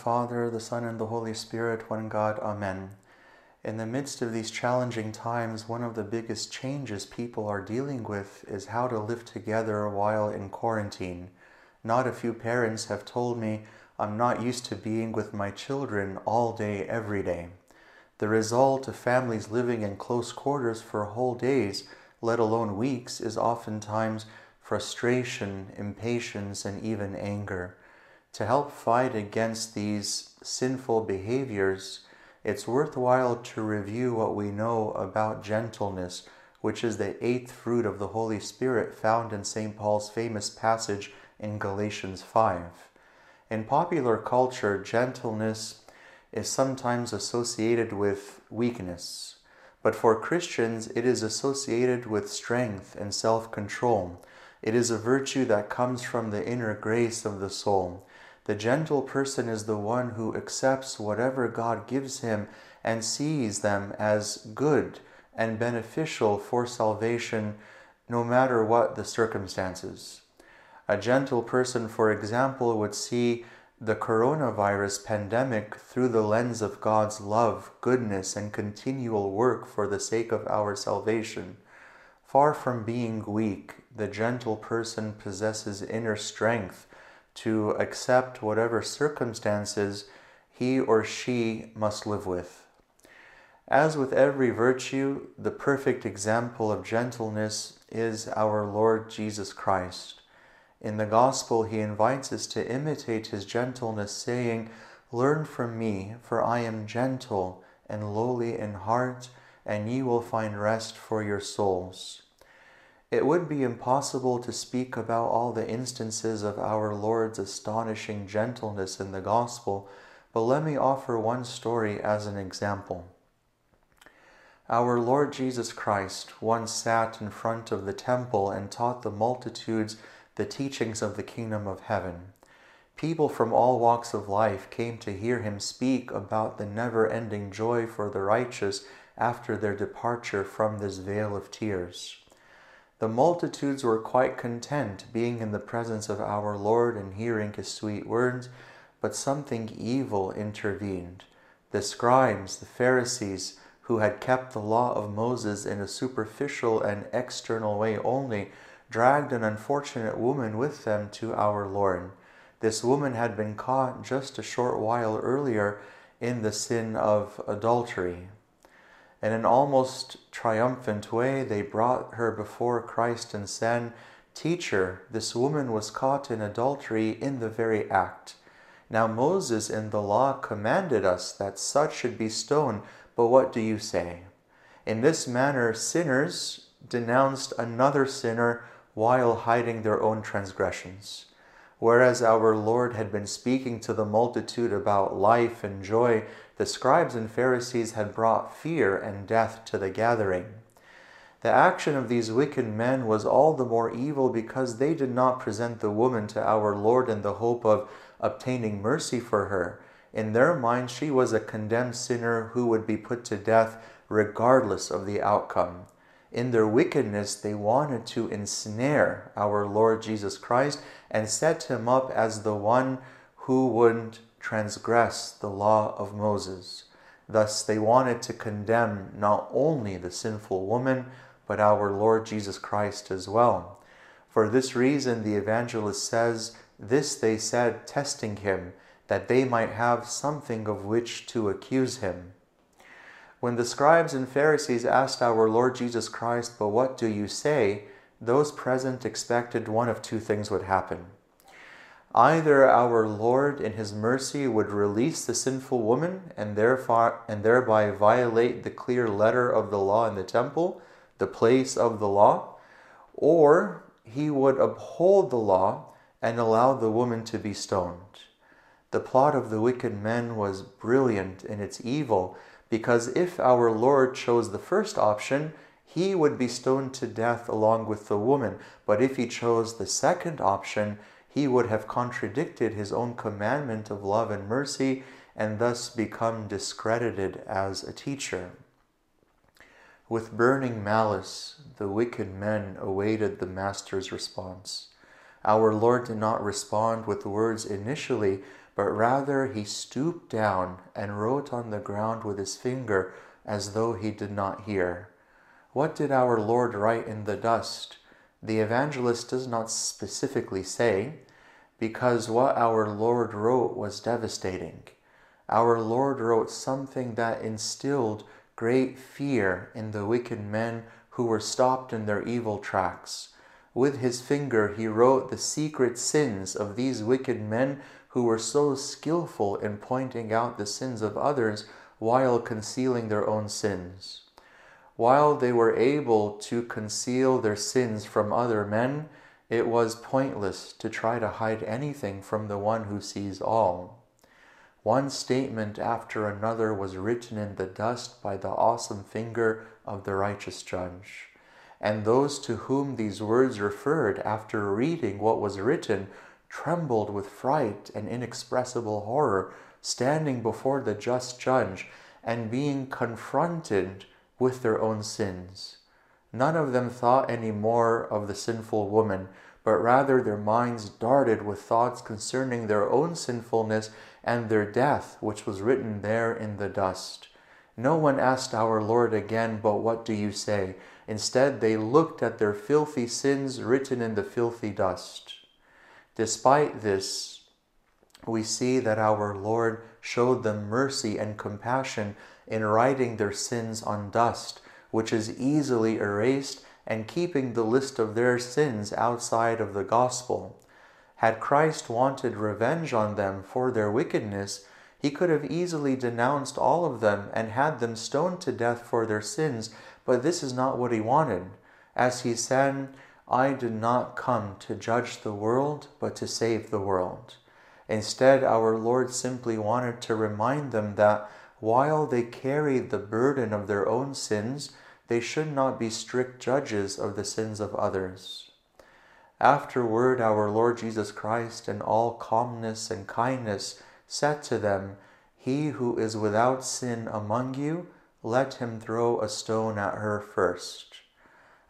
Father, the Son, and the Holy Spirit, one God, Amen. In the midst of these challenging times, one of the biggest changes people are dealing with is how to live together while in quarantine. Not a few parents have told me, I'm not used to being with my children all day, every day. The result of families living in close quarters for whole days, let alone weeks, is oftentimes frustration, impatience, and even anger. To help fight against these sinful behaviors, it's worthwhile to review what we know about gentleness, which is the eighth fruit of the Holy Spirit found in St. Paul's famous passage in Galatians 5. In popular culture, gentleness is sometimes associated with weakness, but for Christians, it is associated with strength and self control. It is a virtue that comes from the inner grace of the soul. The gentle person is the one who accepts whatever God gives him and sees them as good and beneficial for salvation no matter what the circumstances. A gentle person, for example, would see the coronavirus pandemic through the lens of God's love, goodness, and continual work for the sake of our salvation. Far from being weak, the gentle person possesses inner strength to accept whatever circumstances he or she must live with. As with every virtue, the perfect example of gentleness is our Lord Jesus Christ. In the Gospel, he invites us to imitate his gentleness, saying, Learn from me, for I am gentle and lowly in heart, and ye will find rest for your souls. It would be impossible to speak about all the instances of our Lord's astonishing gentleness in the Gospel, but let me offer one story as an example. Our Lord Jesus Christ once sat in front of the temple and taught the multitudes the teachings of the kingdom of heaven. People from all walks of life came to hear him speak about the never ending joy for the righteous after their departure from this vale of tears. The multitudes were quite content being in the presence of our Lord and hearing his sweet words, but something evil intervened. The scribes, the Pharisees, who had kept the law of Moses in a superficial and external way only, dragged an unfortunate woman with them to our Lord. This woman had been caught just a short while earlier in the sin of adultery. In an almost triumphant way, they brought her before Christ and said, Teacher, this woman was caught in adultery in the very act. Now Moses in the law commanded us that such should be stoned, but what do you say? In this manner, sinners denounced another sinner while hiding their own transgressions. Whereas our Lord had been speaking to the multitude about life and joy, the scribes and Pharisees had brought fear and death to the gathering. The action of these wicked men was all the more evil because they did not present the woman to our Lord in the hope of obtaining mercy for her. In their mind, she was a condemned sinner who would be put to death regardless of the outcome in their wickedness, they wanted to ensnare our Lord Jesus Christ and set him up as the one who wouldn't transgress the law of Moses. Thus, they wanted to condemn not only the sinful woman, but our Lord Jesus Christ as well. For this reason, the evangelist says, This they said, testing him, that they might have something of which to accuse him. When the scribes and Pharisees asked our Lord Jesus Christ, But what do you say? those present expected one of two things would happen. Either our Lord, in His mercy, would release the sinful woman and, therefore, and thereby violate the clear letter of the law in the temple, the place of the law, or He would uphold the law and allow the woman to be stoned. The plot of the wicked men was brilliant in its evil because if our Lord chose the first option, he would be stoned to death along with the woman. But if he chose the second option, he would have contradicted his own commandment of love and mercy and thus become discredited as a teacher. With burning malice, the wicked men awaited the Master's response. Our Lord did not respond with words initially, but rather he stooped down and wrote on the ground with his finger as though he did not hear. What did our Lord write in the dust? The evangelist does not specifically say, because what our Lord wrote was devastating. Our Lord wrote something that instilled great fear in the wicked men who were stopped in their evil tracks. With his finger he wrote the secret sins of these wicked men who were so skillful in pointing out the sins of others while concealing their own sins. While they were able to conceal their sins from other men, it was pointless to try to hide anything from the one who sees all. One statement after another was written in the dust by the awesome finger of the righteous judge. And those to whom these words referred after reading what was written trembled with fright and inexpressible horror, standing before the just judge and being confronted with their own sins. None of them thought any more of the sinful woman, but rather their minds darted with thoughts concerning their own sinfulness and their death, which was written there in the dust. No one asked our Lord again, But what do you say? Instead, they looked at their filthy sins written in the filthy dust. Despite this, we see that our Lord showed them mercy and compassion in writing their sins on dust, which is easily erased, and keeping the list of their sins outside of the gospel. Had Christ wanted revenge on them for their wickedness, he could have easily denounced all of them and had them stoned to death for their sins, but this is not what he wanted. As he said, I did not come to judge the world, but to save the world. Instead, our Lord simply wanted to remind them that while they carried the burden of their own sins, they should not be strict judges of the sins of others. Afterward, our Lord Jesus Christ, in all calmness and kindness, said to them, He who is without sin among you, let him throw a stone at her first.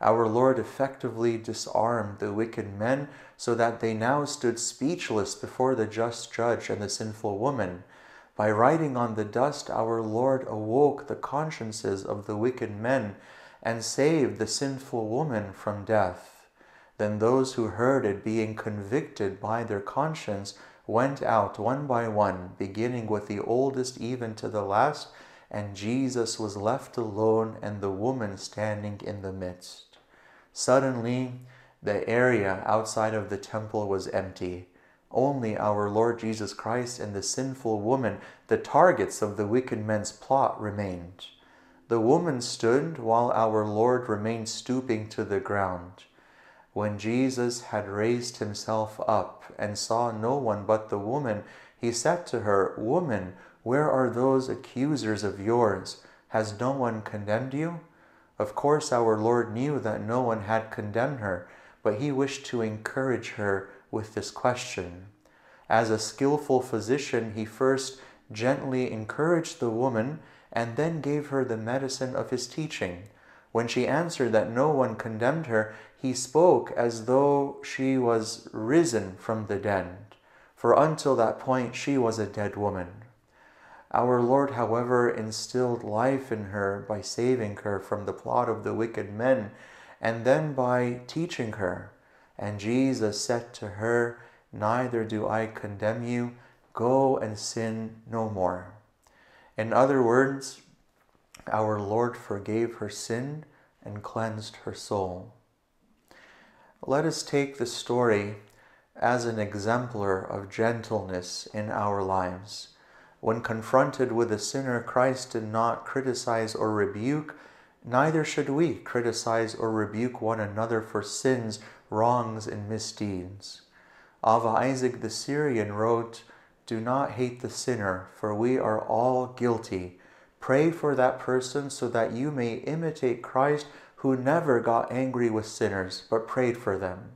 Our Lord effectively disarmed the wicked men so that they now stood speechless before the just judge and the sinful woman. By writing on the dust, our Lord awoke the consciences of the wicked men and saved the sinful woman from death. Then those who heard it, being convicted by their conscience, went out one by one, beginning with the oldest even to the last, and Jesus was left alone and the woman standing in the midst. Suddenly, the area outside of the temple was empty. Only our Lord Jesus Christ and the sinful woman, the targets of the wicked men's plot, remained. The woman stood while our Lord remained stooping to the ground. When Jesus had raised himself up and saw no one but the woman, he said to her, Woman, where are those accusers of yours? Has no one condemned you? Of course, our Lord knew that no one had condemned her, but he wished to encourage her with this question. As a skillful physician, he first gently encouraged the woman and then gave her the medicine of his teaching. When she answered that no one condemned her, he spoke as though she was risen from the dead, for until that point she was a dead woman. Our Lord, however, instilled life in her by saving her from the plot of the wicked men and then by teaching her. And Jesus said to her, Neither do I condemn you, go and sin no more. In other words, our Lord forgave her sin and cleansed her soul. Let us take the story as an exemplar of gentleness in our lives. When confronted with a sinner, Christ did not criticize or rebuke, neither should we criticize or rebuke one another for sins, wrongs, and misdeeds. Ava Isaac the Syrian wrote, Do not hate the sinner, for we are all guilty. Pray for that person so that you may imitate Christ, who never got angry with sinners, but prayed for them.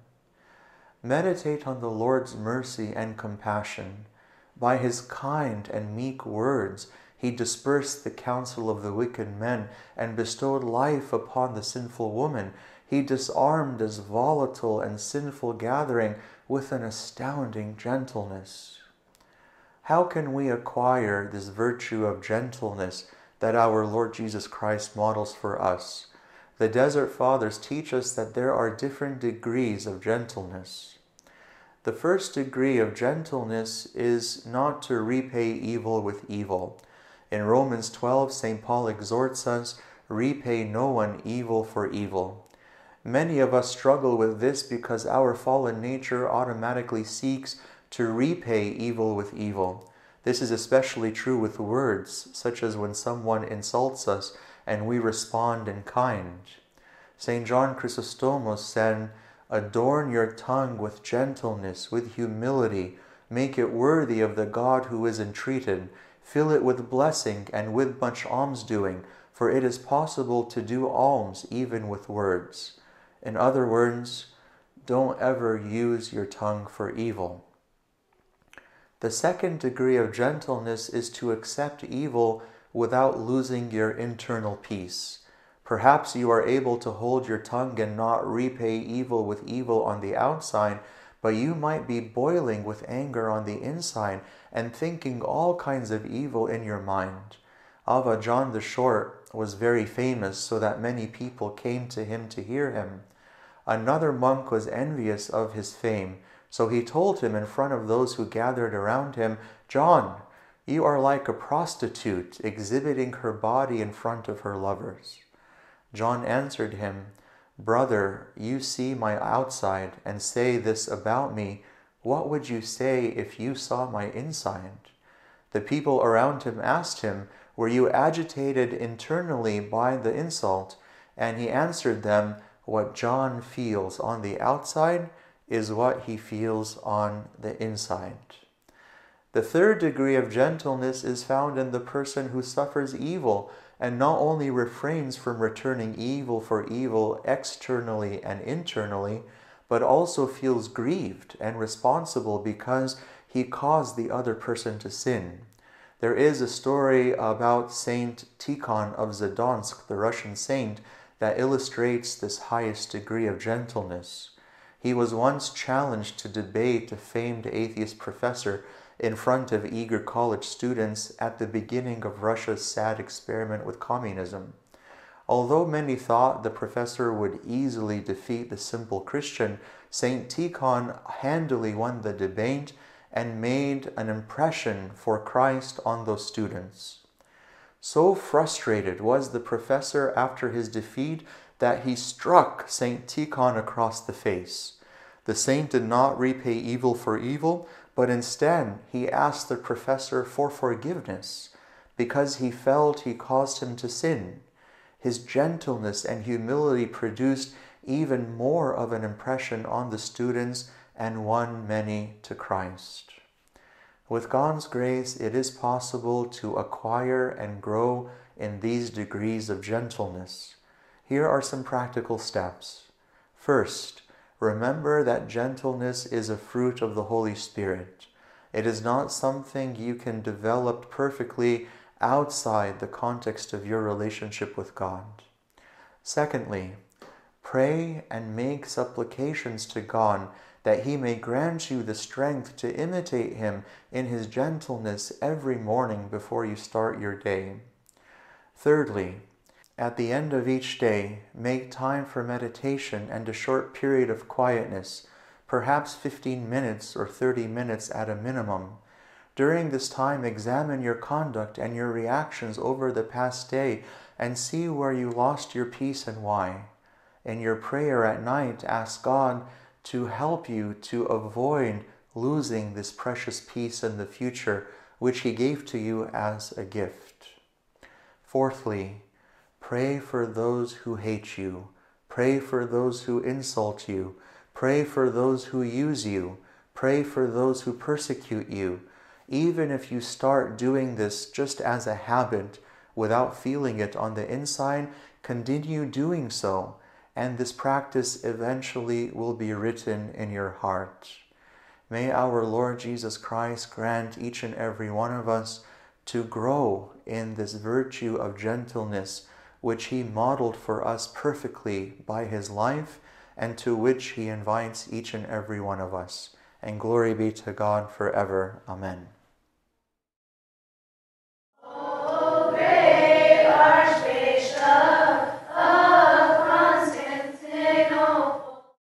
Meditate on the Lord's mercy and compassion. By his kind and meek words, he dispersed the counsel of the wicked men and bestowed life upon the sinful woman. He disarmed this volatile and sinful gathering with an astounding gentleness. how can we acquire this virtue of gentleness that our Lord Jesus Christ models for us? The Desert Fathers teach us that there are different degrees of gentleness. The first degree of gentleness is not to repay evil with evil. In Romans 12, St. Paul exhorts us repay no one evil for evil. Many of us struggle with this because our fallen nature automatically seeks to repay evil with evil. This is especially true with words, such as when someone insults us and we respond in kind. St. John Chrysostomos said, Adorn your tongue with gentleness, with humility, make it worthy of the God who is entreated, fill it with blessing and with much almsdoing, for it is possible to do alms even with words. In other words, don't ever use your tongue for evil. The second degree of gentleness is to accept evil without losing your internal peace. Perhaps you are able to hold your tongue and not repay evil with evil on the outside, but you might be boiling with anger on the inside and thinking all kinds of evil in your mind. Ava John the Short was very famous, so that many people came to him to hear him. Another monk was envious of his fame so he told him in front of those who gathered around him, John, you are like a prostitute exhibiting her body in front of her lovers. John answered him, Brother, you see my outside and say this about me. What would you say if you saw my inside? The people around him asked him, Were you agitated internally by the insult? And he answered them, What John feels on the outside is what he feels on the inside. The third degree of gentleness is found in the person who suffers evil and not only refrains from returning evil for evil externally and internally, but also feels grieved and responsible because he caused the other person to sin. There is a story about Saint Tikhon of Zadonsk, the Russian saint, that illustrates this highest degree of gentleness. He was once challenged to debate a famed atheist professor in front of eager college students at the beginning of Russia's sad experiment with communism. Although many thought the professor would easily defeat the simple Christian, St. Tikhon handily won the debate and made an impression for Christ on those students. So frustrated was the professor after his defeat that he struck St. Tikhon across the face. The saint did not repay evil for evil, but instead he asked the professor for forgiveness because he felt he caused him to sin. His gentleness and humility produced even more of an impression on the students and won many to Christ. With God's grace, it is possible to acquire and grow in these degrees of gentleness. Here are some practical steps. First, Remember that gentleness is a fruit of the Holy Spirit. It is not something you can develop perfectly outside the context of your relationship with God. Secondly, pray and make supplications to God that He may grant you the strength to imitate Him in His gentleness every morning before you start your day. Thirdly, at the end of each day, make time for meditation and a short period of quietness, perhaps 15 minutes or 30 minutes at a minimum. During this time, examine your conduct and your reactions over the past day and see where you lost your peace and why. In your prayer at night, ask God to help you to avoid losing this precious peace in the future, which He gave to you as a gift. Fourthly, Pray for those who hate you. Pray for those who insult you. Pray for those who use you. Pray for those who persecute you. Even if you start doing this just as a habit without feeling it on the inside, continue doing so, and this practice eventually will be written in your heart. May our Lord Jesus Christ grant each and every one of us to grow in this virtue of gentleness which he modeled for us perfectly by his life, and to which he invites each and every one of us. And glory be to God forever. Amen.